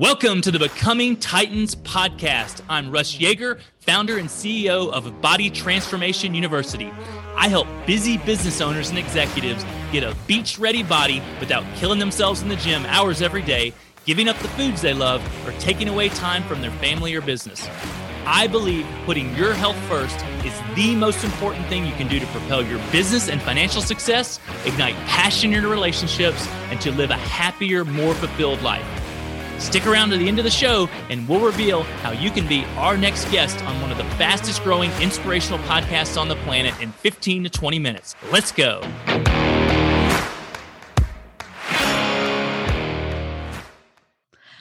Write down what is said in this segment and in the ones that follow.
Welcome to the Becoming Titans podcast. I'm Russ Yeager, founder and CEO of Body Transformation University. I help busy business owners and executives get a beach ready body without killing themselves in the gym hours every day, giving up the foods they love, or taking away time from their family or business. I believe putting your health first is the most important thing you can do to propel your business and financial success, ignite passion in your relationships, and to live a happier, more fulfilled life. Stick around to the end of the show, and we'll reveal how you can be our next guest on one of the fastest growing inspirational podcasts on the planet in 15 to 20 minutes. Let's go.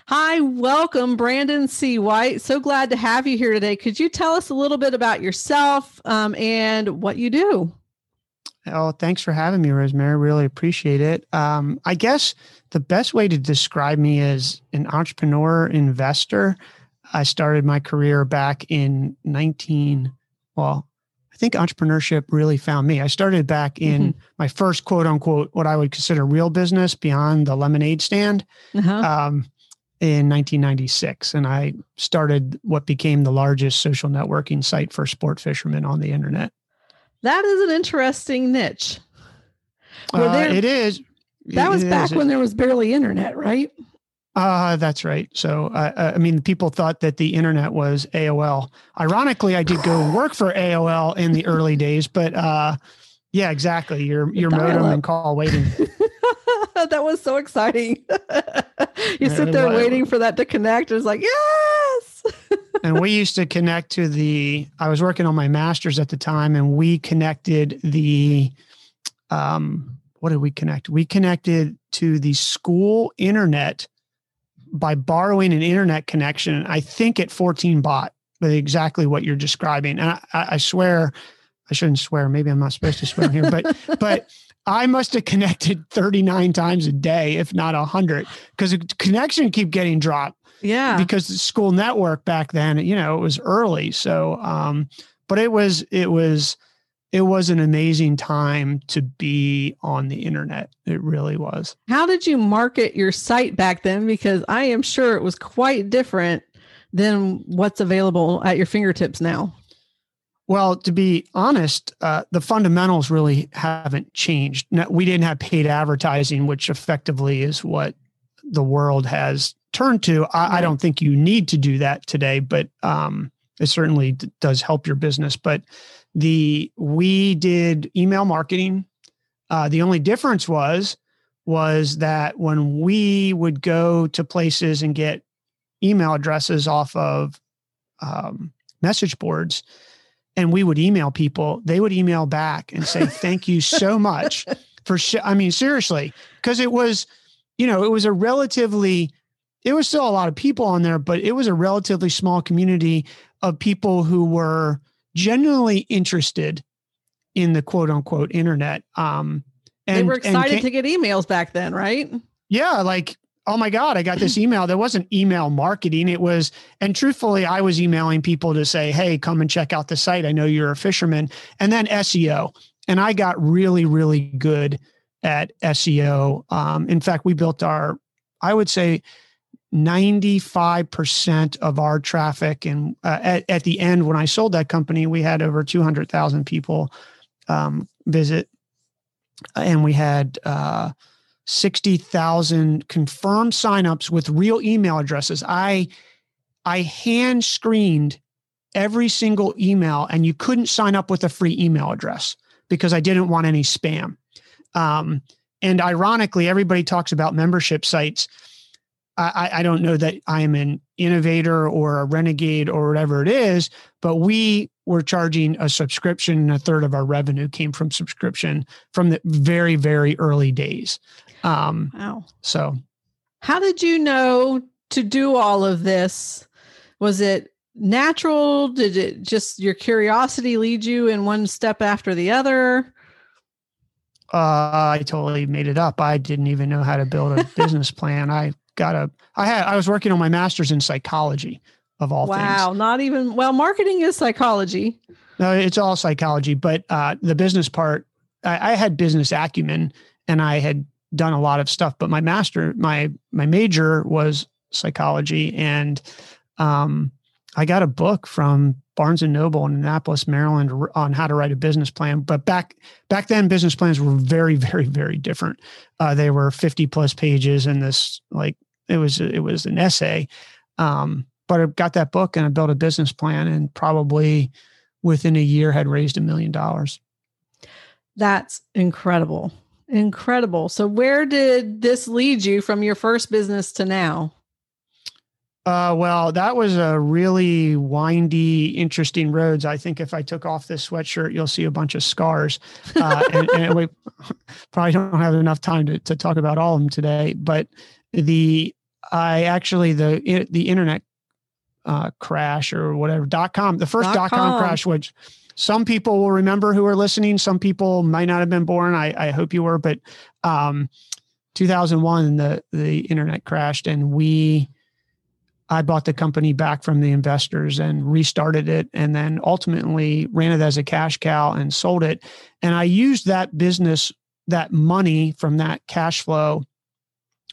Hi, welcome, Brandon C. White. So glad to have you here today. Could you tell us a little bit about yourself um, and what you do? Oh, thanks for having me, Rosemary. Really appreciate it. Um, I guess the best way to describe me is an entrepreneur investor. I started my career back in 19, well, I think entrepreneurship really found me. I started back in mm-hmm. my first quote unquote, what I would consider real business beyond the lemonade stand uh-huh. um, in 1996. And I started what became the largest social networking site for sport fishermen on the internet. That is an interesting niche. Uh, there, it is. That was back when there was barely internet, right? Uh, that's right. So, uh, I mean, people thought that the internet was AOL. Ironically, I did go work for AOL in the early days, but uh, yeah, exactly. Your your modem and call waiting. that was so exciting. you sit there waiting for that to connect. It's like yes. And we used to connect to the. I was working on my master's at the time, and we connected the. Um, what did we connect? We connected to the school internet by borrowing an internet connection. I think at 14 baud, but exactly what you're describing. And I, I swear, I shouldn't swear. Maybe I'm not supposed to swear here, but but I must have connected 39 times a day, if not 100, because the connection keep getting dropped. Yeah. Because the school network back then, you know, it was early. So, um, but it was, it was, it was an amazing time to be on the internet. It really was. How did you market your site back then? Because I am sure it was quite different than what's available at your fingertips now. Well, to be honest, uh, the fundamentals really haven't changed. We didn't have paid advertising, which effectively is what the world has turned to. I, right. I don't think you need to do that today, but um, it certainly d- does help your business. But the we did email marketing. Uh, the only difference was was that when we would go to places and get email addresses off of um, message boards, and we would email people, they would email back and say, "Thank you so much for." Sh-. I mean, seriously, because it was, you know, it was a relatively it was still a lot of people on there, but it was a relatively small community of people who were genuinely interested in the quote unquote internet. Um, and they were excited came, to get emails back then, right? Yeah, like oh my god, I got this email. There wasn't email marketing. It was, and truthfully, I was emailing people to say, hey, come and check out the site. I know you're a fisherman, and then SEO. And I got really, really good at SEO. Um, in fact, we built our, I would say, 95% of our traffic and uh, at, at the end when i sold that company we had over 200000 people um, visit. And we had uh, 60000 confirmed signups with real email addresses. I i hand screened every single email and you couldn't sign up with a free email address because i didn't want any spam um, and ironically everybody talks about membership sites I, I don't know that I'm an innovator or a renegade or whatever it is, but we were charging a subscription and a third of our revenue came from subscription from the very, very early days. Um, wow. So, how did you know to do all of this? Was it natural? Did it just your curiosity lead you in one step after the other? Uh, I totally made it up. I didn't even know how to build a business plan. I got a I had I was working on my master's in psychology of all wow, things. Wow, not even well, marketing is psychology. No, it's all psychology, but uh, the business part, I, I had business acumen and I had done a lot of stuff. But my master, my my major was psychology. And um, I got a book from Barnes and Noble in Annapolis, Maryland, on how to write a business plan. But back back then, business plans were very, very, very different. Uh, they were fifty plus pages, and this like it was it was an essay. Um, but I got that book and I built a business plan, and probably within a year had raised a million dollars. That's incredible. Incredible. So, where did this lead you from your first business to now? Uh, well, that was a really windy, interesting roads. I think if I took off this sweatshirt, you'll see a bunch of scars. Uh, and, and, we probably don't have enough time to, to talk about all of them today. But the I actually the the internet uh, crash or whatever dot com the first dot, com. com crash, which some people will remember who are listening. Some people might not have been born. I, I hope you were, but um, 2001 the the internet crashed and we I bought the company back from the investors and restarted it and then ultimately ran it as a cash cow and sold it. And I used that business, that money from that cash flow,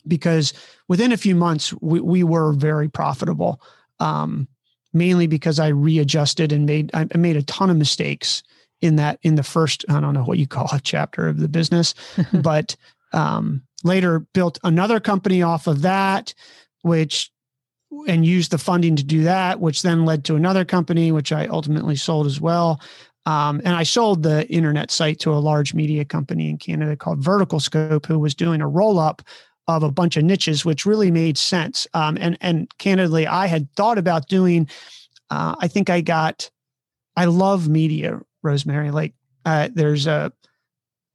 because within a few months, we, we were very profitable. Um, mainly because I readjusted and made I made a ton of mistakes in that in the first I don't know what you call a chapter of the business, but um, later built another company off of that, which and used the funding to do that, which then led to another company, which I ultimately sold as well. Um, and I sold the internet site to a large media company in Canada called VerticalScope, who was doing a roll up of a bunch of niches, which really made sense. Um, and and candidly, I had thought about doing. Uh, I think I got. I love media, Rosemary. Like uh, there's a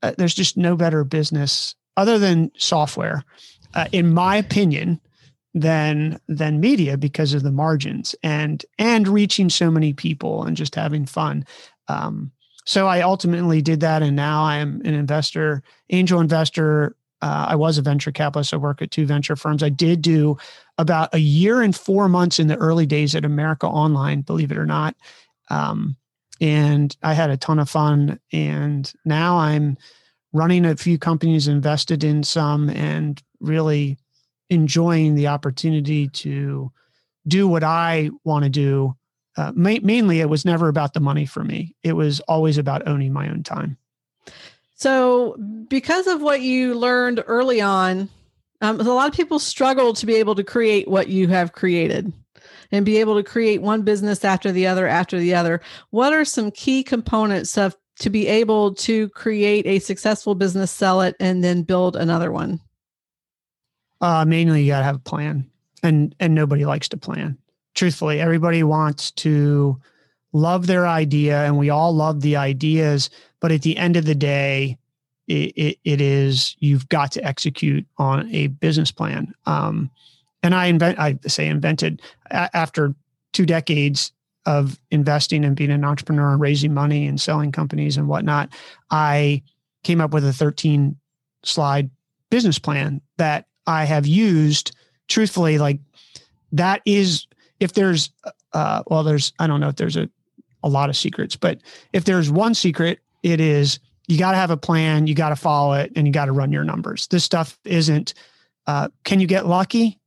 uh, there's just no better business other than software, uh, in my opinion, than than media because of the margins and and reaching so many people and just having fun. Um, so I ultimately did that, and now I am an investor, angel investor. Uh, I was a venture capitalist. I work at two venture firms. I did do about a year and four months in the early days at America Online, believe it or not. Um, and I had a ton of fun. And now I'm running a few companies, invested in some, and really enjoying the opportunity to do what I want to do. Uh, ma- mainly, it was never about the money for me. It was always about owning my own time. So, because of what you learned early on, um, a lot of people struggle to be able to create what you have created and be able to create one business after the other after the other. What are some key components of to be able to create a successful business, sell it, and then build another one? Uh, mainly, you got to have a plan, and and nobody likes to plan. Truthfully, everybody wants to love their idea, and we all love the ideas. But at the end of the day, it, it, it is you've got to execute on a business plan. Um, and I invent, I say invented a- after two decades of investing and being an entrepreneur and raising money and selling companies and whatnot. I came up with a 13 slide business plan that I have used truthfully, like that is if there's uh well, there's I don't know if there's a, a lot of secrets, but if there's one secret, it is you got to have a plan, you got to follow it, and you got to run your numbers. This stuff isn't uh, can you get lucky?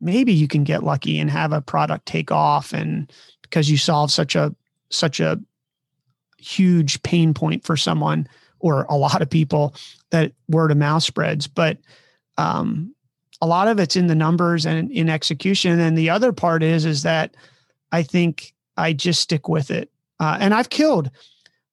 Maybe you can get lucky and have a product take off and because you solve such a such a huge pain point for someone or a lot of people that word of mouth spreads. But um, a lot of it's in the numbers and in execution. And the other part is, is that I think I just stick with it. Uh, and I've killed,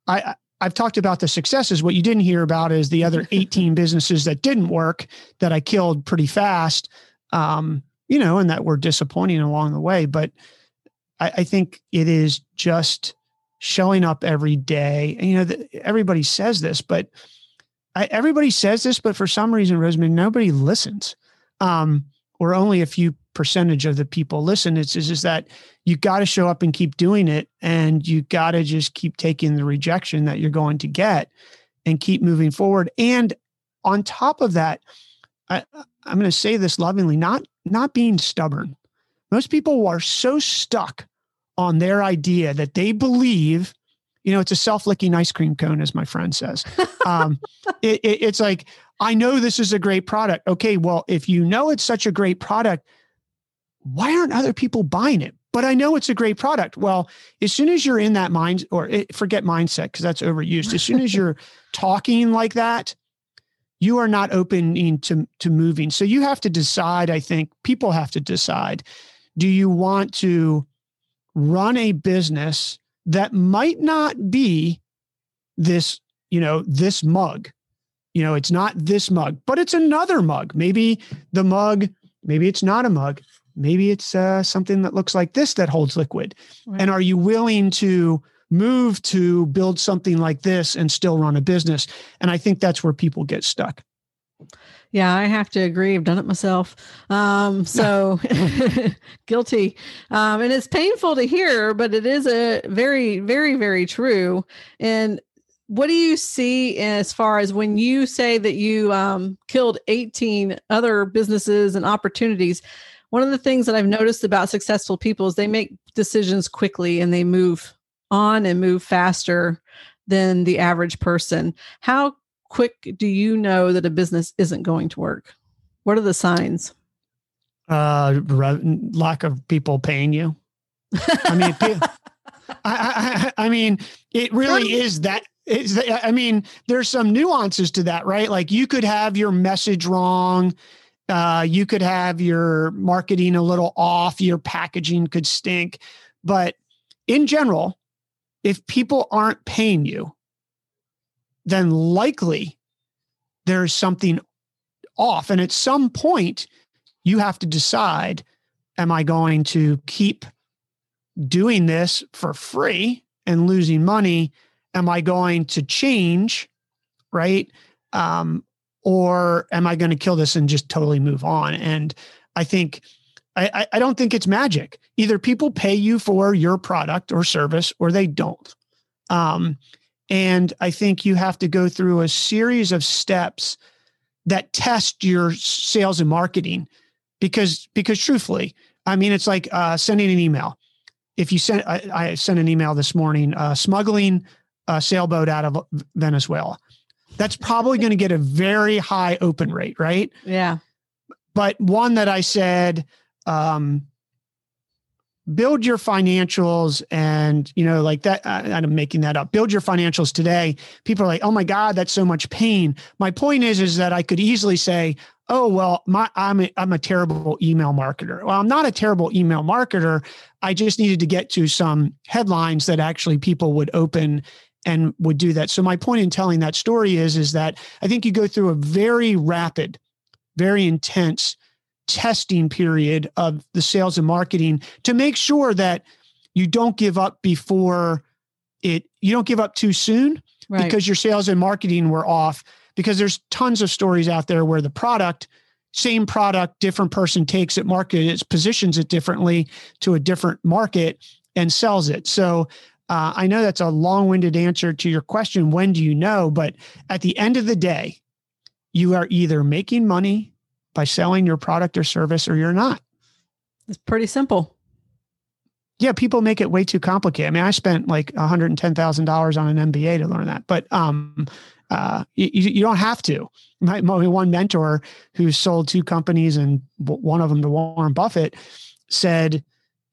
I, I've talked about the successes. What you didn't hear about is the other 18 businesses that didn't work that I killed pretty fast. Um, you know, and that were disappointing along the way. But I, I think it is just showing up every day. And, you know, the, everybody says this, but I, everybody says this, but for some reason, Rosemary, nobody listens um, or only a few percentage of the people listen. It's, just that you got to show up and keep doing it. And you got to just keep taking the rejection that you're going to get and keep moving forward. And on top of that, I, I'm going to say this lovingly, not, not being stubborn. Most people are so stuck on their idea that they believe you know, it's a self-licking ice cream cone, as my friend says. Um, it, it, it's like I know this is a great product. Okay, well, if you know it's such a great product, why aren't other people buying it? But I know it's a great product. Well, as soon as you're in that mind, or it, eh, forget mindset because that's overused. As soon as you're talking like that, you are not opening to to moving. So you have to decide. I think people have to decide: Do you want to run a business that might not be this, you know, this mug? You know, it's not this mug, but it's another mug. Maybe the mug. Maybe it's not a mug. Maybe it's uh, something that looks like this that holds liquid. Right. and are you willing to move to build something like this and still run a business? And i think that's where people get stuck. Yeah i have to agree. I've done it myself. Um, so guilty. Um, and it's painful to hear but it is a very very very true. And what do you see as far as when you say that you um, killed 18 other businesses and opportunities one of the things that I've noticed about successful people is they make decisions quickly and they move on and move faster than the average person. How quick do you know that a business isn't going to work? What are the signs? Uh, lack of people paying you. I mean, I, I, I, mean, it really is that. Is I mean, there's some nuances to that, right? Like you could have your message wrong uh, you could have your marketing a little off, your packaging could stink. But in general, if people aren't paying you, then likely there's something off. And at some point, you have to decide am I going to keep doing this for free and losing money? Am I going to change? Right. Um, or am I going to kill this and just totally move on? And I think I, I don't think it's magic. Either people pay you for your product or service, or they don't. Um, and I think you have to go through a series of steps that test your sales and marketing, because because truthfully, I mean, it's like uh, sending an email. If you send, I, I sent an email this morning, uh, smuggling a sailboat out of Venezuela that's probably going to get a very high open rate, right? Yeah. But one that I said, um, build your financials and you know like that uh, i'm making that up. Build your financials today. People are like oh my god that's so much pain. My point is is that i could easily say oh well my i'm a, i'm a terrible email marketer. Well i'm not a terrible email marketer. I just needed to get to some headlines that actually people would open and would do that. So my point in telling that story is is that I think you go through a very rapid, very intense testing period of the sales and marketing to make sure that you don't give up before it you don't give up too soon right. because your sales and marketing were off because there's tons of stories out there where the product same product different person takes it market it positions it differently to a different market and sells it so uh, I know that's a long winded answer to your question. When do you know? But at the end of the day, you are either making money by selling your product or service or you're not. It's pretty simple. Yeah, people make it way too complicated. I mean, I spent like $110,000 on an MBA to learn that, but um, uh, you, you don't have to. My, my one mentor who sold two companies and one of them to Warren Buffett said,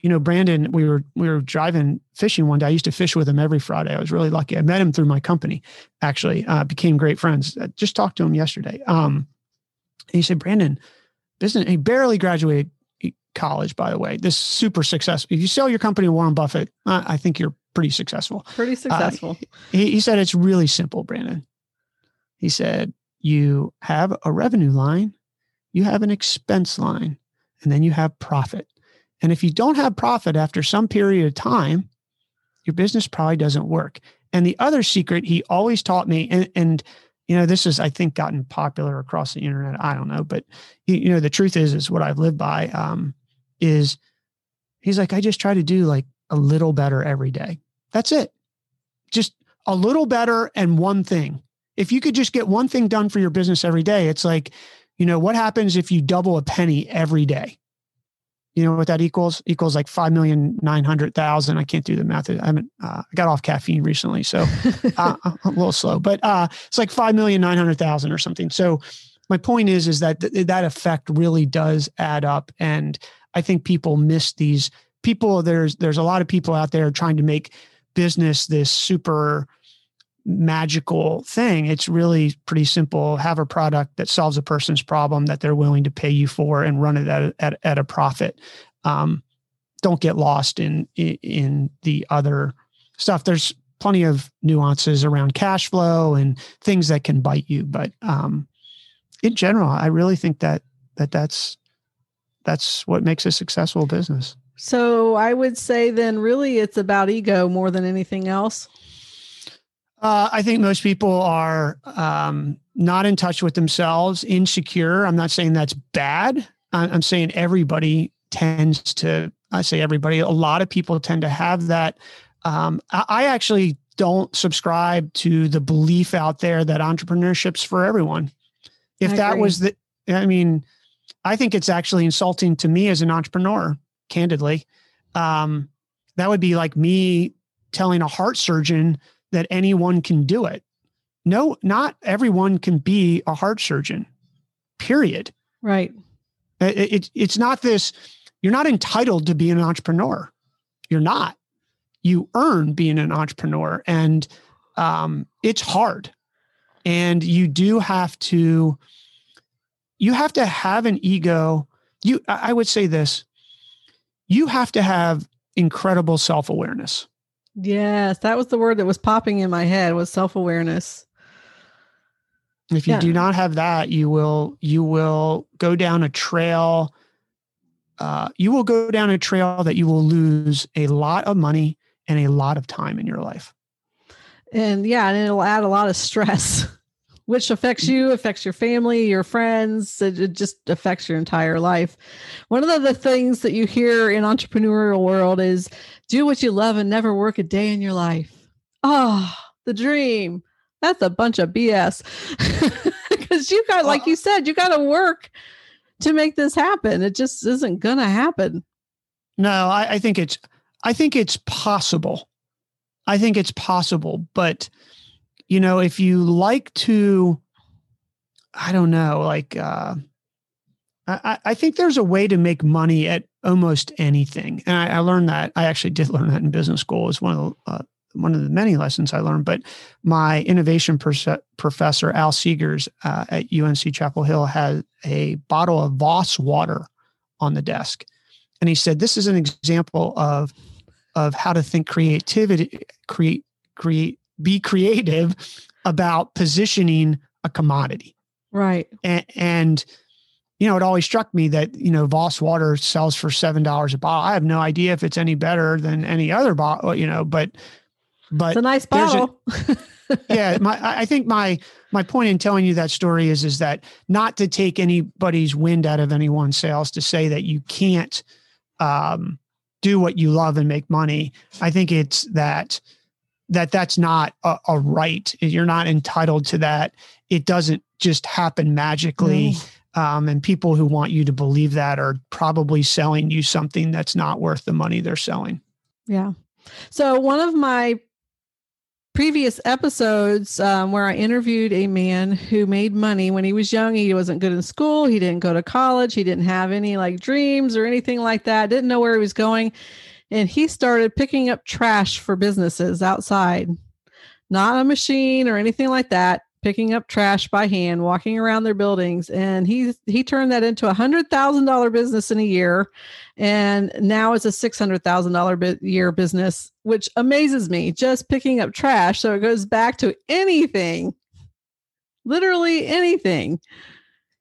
you know, Brandon, we were we were driving fishing one day. I used to fish with him every Friday. I was really lucky. I met him through my company. Actually, uh, became great friends. I just talked to him yesterday. Um, he said, Brandon, business. He barely graduated college, by the way. This super successful. If you sell your company to Warren Buffett, I think you're pretty successful. Pretty uh, successful. Uh, he, he said it's really simple, Brandon. He said you have a revenue line, you have an expense line, and then you have profit. And if you don't have profit after some period of time, your business probably doesn't work. And the other secret he always taught me, and, and you know, this has I think gotten popular across the internet. I don't know, but you know, the truth is, is what I've lived by. Um, is he's like, I just try to do like a little better every day. That's it. Just a little better and one thing. If you could just get one thing done for your business every day, it's like, you know, what happens if you double a penny every day? You know what that equals? Equals like five million nine hundred thousand. I can't do the math. I haven't. Uh, I got off caffeine recently, so uh, I'm a little slow. But uh, it's like five million nine hundred thousand or something. So my point is, is that th- that effect really does add up, and I think people miss these people. There's there's a lot of people out there trying to make business this super magical thing. It's really pretty simple. Have a product that solves a person's problem that they're willing to pay you for and run it at, at, at a profit. Um, don't get lost in, in, in the other stuff. There's plenty of nuances around cash flow and things that can bite you, but um, in general, I really think that that that's that's what makes a successful business. So I would say then really it's about ego more than anything else. Uh, I think most people are um, not in touch with themselves, insecure. I'm not saying that's bad. I'm saying everybody tends to, I say everybody, a lot of people tend to have that. Um, I actually don't subscribe to the belief out there that entrepreneurship's for everyone. If I that agree. was the, I mean, I think it's actually insulting to me as an entrepreneur, candidly. Um, that would be like me telling a heart surgeon that anyone can do it. No, not everyone can be a heart surgeon, period. Right. It, it, it's not this, you're not entitled to be an entrepreneur. You're not. You earn being an entrepreneur, and um, it's hard. And you do have to, you have to have an ego. You, I would say this you have to have incredible self awareness. Yes, that was the word that was popping in my head was self-awareness. If you yeah. do not have that, you will you will go down a trail uh, you will go down a trail that you will lose a lot of money and a lot of time in your life. And yeah, and it'll add a lot of stress, which affects you, affects your family, your friends. It, it just affects your entire life. One of the things that you hear in entrepreneurial world is do what you love and never work a day in your life. Oh, the dream. That's a bunch of BS. Because you got, like you said, you got to work to make this happen. It just isn't going to happen. No, I, I think it's, I think it's possible. I think it's possible, but you know, if you like to, I don't know, like, uh, I, I think there's a way to make money at almost anything. And I, I, learned that. I actually did learn that in business school. It's one of the uh, one of the many lessons I learned. But my innovation professor Al Segars uh, at UNC Chapel Hill had a bottle of Voss water on the desk, and he said, "This is an example of of how to think creativity, create, create, be creative about positioning a commodity." Right. and, and you know, it always struck me that, you know, Voss water sells for $7 a bottle. I have no idea if it's any better than any other bottle, you know, but, but it's a nice bottle. A, yeah. My, I think my, my point in telling you that story is, is that not to take anybody's wind out of anyone's sails to say that you can't, um, do what you love and make money. I think it's that, that that's not a, a right. You're not entitled to that. It doesn't just happen magically. Mm um, and people who want you to believe that are probably selling you something that's not worth the money they're selling. Yeah. So, one of my previous episodes um, where I interviewed a man who made money when he was young. He wasn't good in school. He didn't go to college. He didn't have any like dreams or anything like that. Didn't know where he was going. And he started picking up trash for businesses outside, not a machine or anything like that picking up trash by hand, walking around their buildings, and he he turned that into a hundred thousand dollar business in a year, and now it's a six hundred thousand dollar year business, which amazes me. Just picking up trash, so it goes back to anything, literally anything,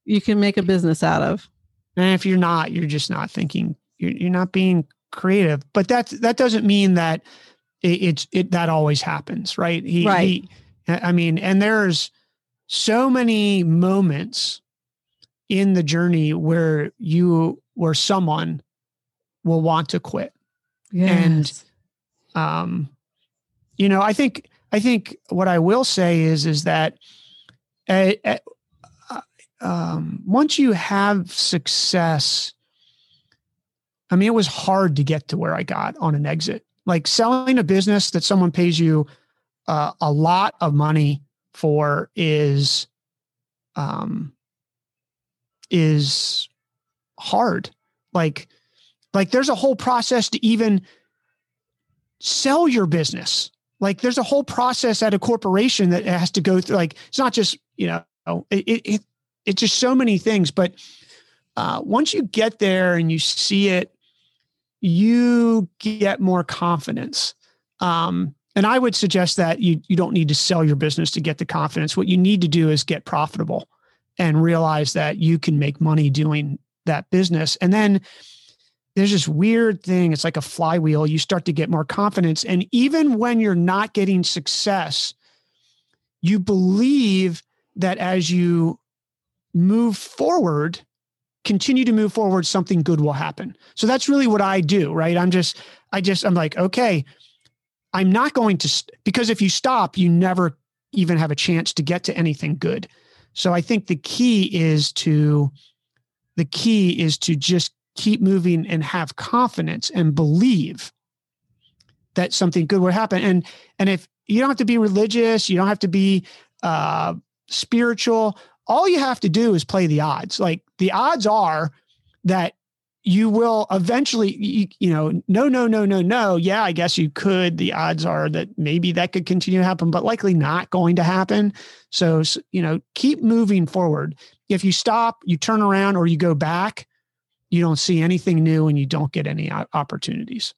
you can make a business out of. And if you're not, you're just not thinking. You're you're not being creative. But that that doesn't mean that it, it's it that always happens, right? He, right. He, I mean, and there's so many moments in the journey where you where someone will want to quit. Yes. And um you know, I think I think what I will say is is that uh, uh, um, once you have success, I mean, it was hard to get to where I got on an exit. Like selling a business that someone pays you uh, a lot of money for is um is hard like Like there's a whole process to even sell your business. Like there's a whole process at a corporation that has to go through. Like it's not just, you know, it, it, it's just so many things. But uh, once you get there and you see it, you get more confidence. Um, and I would suggest that you you don't need to sell your business to get the confidence. What you need to do is get profitable and realize that you can make money doing that business. And then there's this weird thing. It's like a flywheel. You start to get more confidence. And even when you're not getting success, you believe that as you move forward, continue to move forward, something good will happen. So that's really what I do, right? I'm just, I just, I'm like, okay, I'm not going to, st- because if you stop, you never even have a chance to get to anything good. So I think the key is to, the key is to just keep moving and have confidence and believe that something good will happen. And, and if you don't have to be religious, you don't have to be uh, spiritual, all you have to do is play the odds. Like the odds are that you will eventually you, you, know no no no no no. Yeah i guess you could. The odds are that maybe that could continue to happen but likely not going to happen. So you know keep moving forward. If you stop you turn around or you go back you don't see anything new and you don't get any opportunities.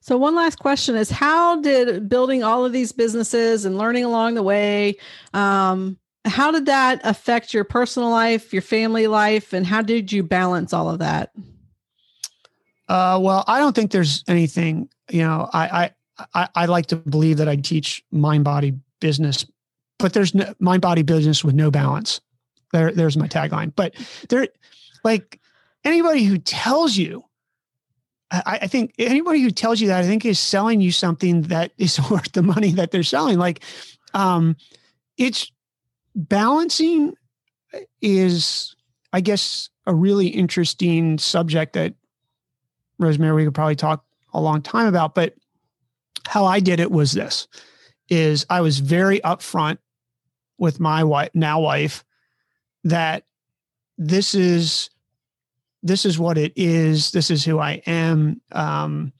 So one last question is how did building all of these businesses and learning along the way um, how did that affect your personal life your family life and how did you balance all of that uh, well, I don't think there's anything. You know, I, I I like to believe that I teach mind body business, but there's no mind body business with no balance. There, there's my tagline. But there, like anybody who tells you, I, I think anybody who tells you that I think is selling you something that is worth the money that they're selling. Like, um, it's balancing is, I guess, a really interesting subject that Rosemary, we could probably talk a long time about, but how I did it was this is I was very upfront with my wife, now wife, that this is this is what it is. This is who I am. Um,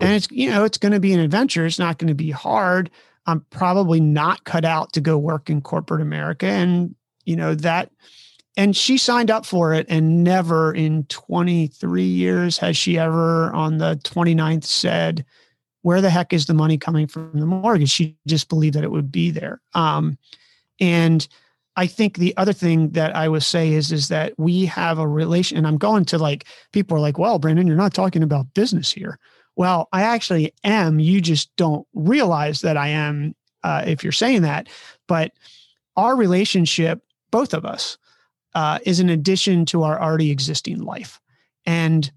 and it's you know it's going to be an adventure. It's not going to be hard. I'm probably not cut out to go work in corporate America, and you know that and she signed up for it and never in 23 years has she ever on the 29th said where the heck is the money coming from the mortgage? She just believed that it would be there. Um, and i think the other thing that i would say is is that we have a relation and i'm going to like people are like well brandon you're not talking about business here well i actually am you just don't realize that i am uh, if you're saying that but our relationship both of us uh, is an addition to our already existing life. And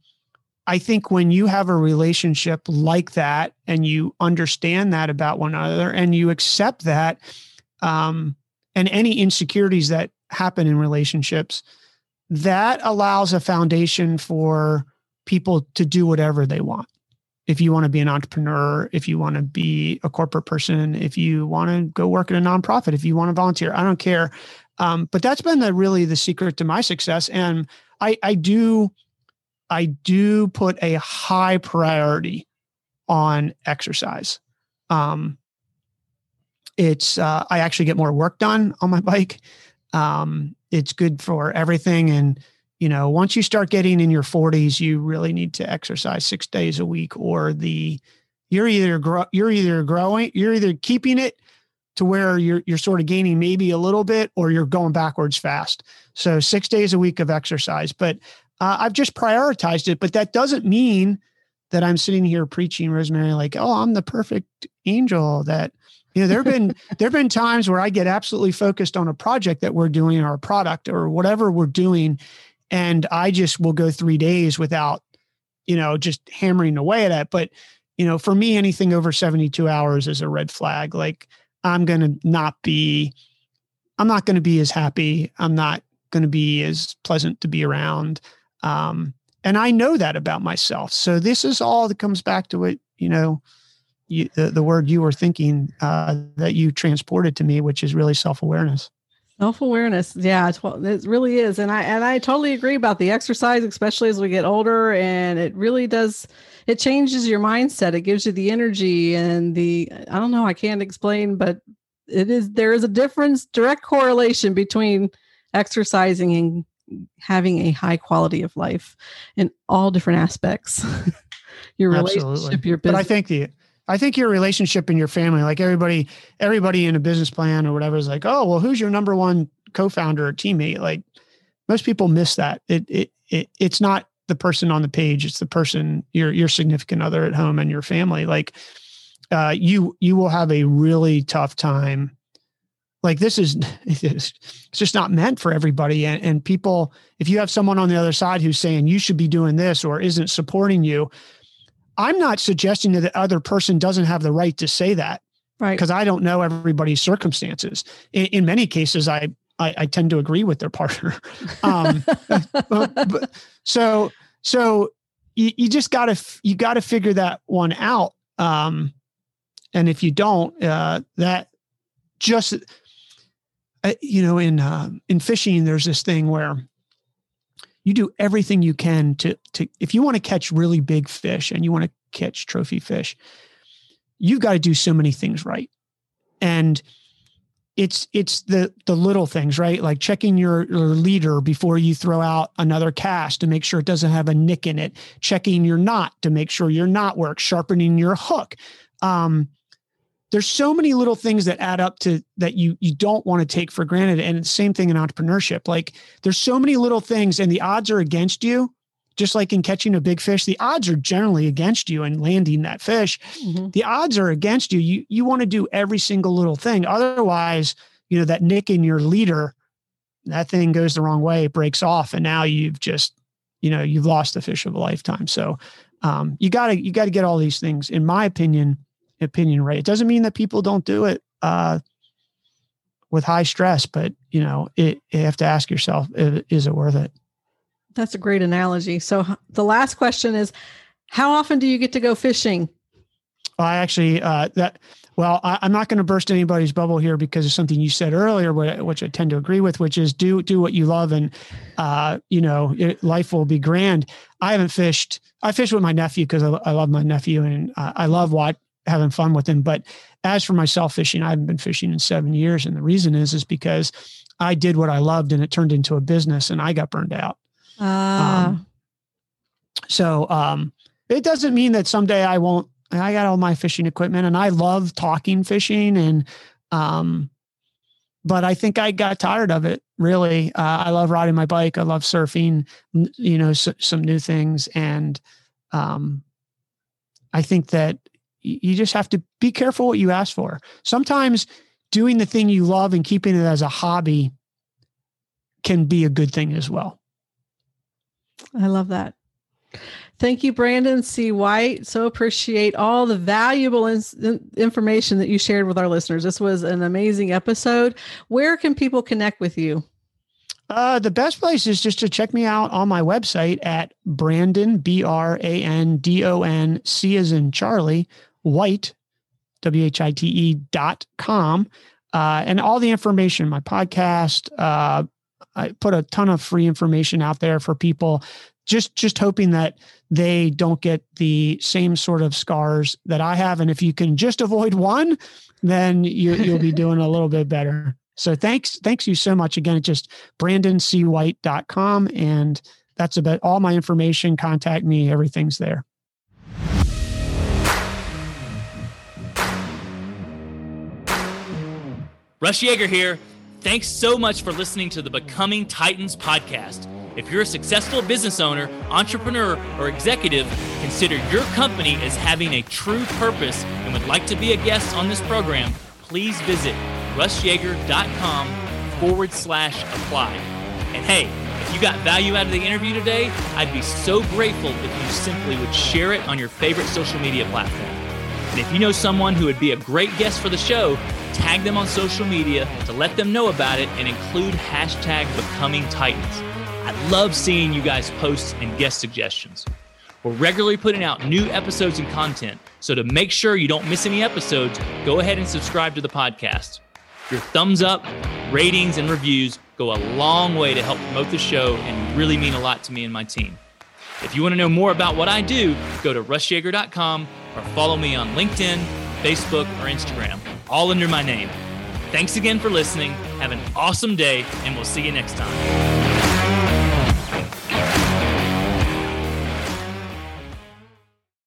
I think when you have a relationship like that and you understand that about one another and you accept that, um, and any insecurities that happen in relationships, that allows a foundation for people to do whatever they want. If you want to be an entrepreneur, if you want to be a corporate person, if you want to go work at a nonprofit, if you want to volunteer, I don't care. Um, but that's been the really the secret to my success. And I, I do, I do put a high priority on exercise. Um, it's uh, I actually get more work done on my bike. Um, it's good for everything, and you know, once you start getting in your 40s, you really need to exercise six days a week, or the you're either grow, you're either growing, you're either keeping it to where you're you're sort of gaining maybe a little bit or you're going backwards fast. So six days a week of exercise, but uh, I've just prioritized it. But that doesn't mean that I'm sitting here preaching, Rosemary, like, oh, I'm the perfect angel. That you know, there've been there've been times where I get absolutely focused on a project that we're doing or a product or whatever we're doing, and I just will go three days without, you know, just hammering away at it. But you know, for me, anything over 72 hours is a red flag. Like I'm going to not be, I'm not going to be as happy. I'm not going to be as pleasant to be around. Um, and I know that about myself. So this is all that comes back to what, you know, you, the, the word you were thinking uh, that you transported to me, which is really self awareness. Self awareness, yeah, it really is, and I and I totally agree about the exercise, especially as we get older, and it really does. It changes your mindset. It gives you the energy and the I don't know. I can't explain, but it is there is a difference, direct correlation between exercising and having a high quality of life in all different aspects. your Absolutely. relationship, your business. But I think the I think your relationship in your family, like everybody, everybody in a business plan or whatever is like, oh, well, who's your number one co-founder or teammate? Like most people miss that. It it, it it's not the person on the page, it's the person, your your significant other at home and your family. Like uh you you will have a really tough time. Like this is it's just not meant for everybody. And and people, if you have someone on the other side who's saying you should be doing this or isn't supporting you, I'm not suggesting that the other person doesn't have the right to say that. Right. Because I don't know everybody's circumstances. In, in many cases, I, I, I tend to agree with their partner. Um, but, but, so so you, you just gotta you gotta figure that one out. Um, and if you don't, uh, that just uh, you know in uh, in fishing, there's this thing where you do everything you can to to if you want to catch really big fish and you want to catch trophy fish you've got to do so many things right. And it's it's the the little things right? Like checking your, your leader before you throw out another cast to make sure it doesn't have a nick in it checking your knot to make sure your knot works sharpening your hook. Um, there's so many little things that add up to that you you don't want to take for granted. And the same thing in entrepreneurship. Like there's so many little things and the odds are against you. Just like in catching a big fish the odds are generally against you and landing that fish. Mm-hmm. the odds are against you. You you want to do every single little thing. Otherwise you know that nick in your leader that thing goes the wrong way it breaks off. And now you've just you know you've lost the fish of a lifetime. So um, you got to you got to get all these things. In my opinion opinion right. It doesn't mean that people don't do it uh, with high stress, but you know, it, you have to ask yourself, is it worth it? That's a great analogy. So the last question is, how often do you get to go fishing? I actually uh, that well, I, am not going to burst anybody's bubble here because of something you said earlier, which I tend to agree with, which is do do what you love, and uh, you know, it, life will be grand. I haven't fished. I fished with my nephew because I, I, love my nephew, and uh, I love what having fun with him. But as for myself fishing, I haven't been fishing in seven years. And the reason is, is because I did what I loved and it turned into a business and I got burned out. Uh. Um, so um, it doesn't mean that someday I won't, I got all my fishing equipment and I love talking fishing and, um, but I think I got tired of it. Really, uh, I love riding my bike. I love surfing. You know, some new things, and um, I think that you just have to be careful what you ask for. Sometimes doing the thing you love and keeping it as a hobby can be a good thing as well. I love that. Thank you, Brandon C. White. So appreciate all the valuable in- information that you shared with our listeners. This was an amazing episode. Where can people connect with you? Uh, the best place is just to check me out on my website at Brandon, B R A N D O N, C as in Charlie, white, W H I T E dot com. Uh, and all the information, my podcast, uh, I put a ton of free information out there for people just just hoping that they don't get the same sort of scars that I have. And if you can just avoid one, then you, you'll be doing a little bit better. So thanks, thanks you so much. Again, it's just brandoncwhite.com. And that's about all my information. Contact me. Everything's there. Russ Yeager here. Thanks so much for listening to the Becoming Titans podcast. If you're a successful business owner, entrepreneur, or executive, consider your company as having a true purpose and would like to be a guest on this program, please visit russyeager.com forward slash apply. And hey, if you got value out of the interview today, I'd be so grateful if you simply would share it on your favorite social media platform. And if you know someone who would be a great guest for the show, tag them on social media to let them know about it and include hashtag becoming titans. I love seeing you guys post and guest suggestions. We're regularly putting out new episodes and content, so to make sure you don't miss any episodes, go ahead and subscribe to the podcast. Your thumbs up, ratings, and reviews go a long way to help promote the show and really mean a lot to me and my team. If you want to know more about what I do, go to russyeager.com or follow me on LinkedIn, Facebook, or Instagram, all under my name. Thanks again for listening. Have an awesome day, and we'll see you next time.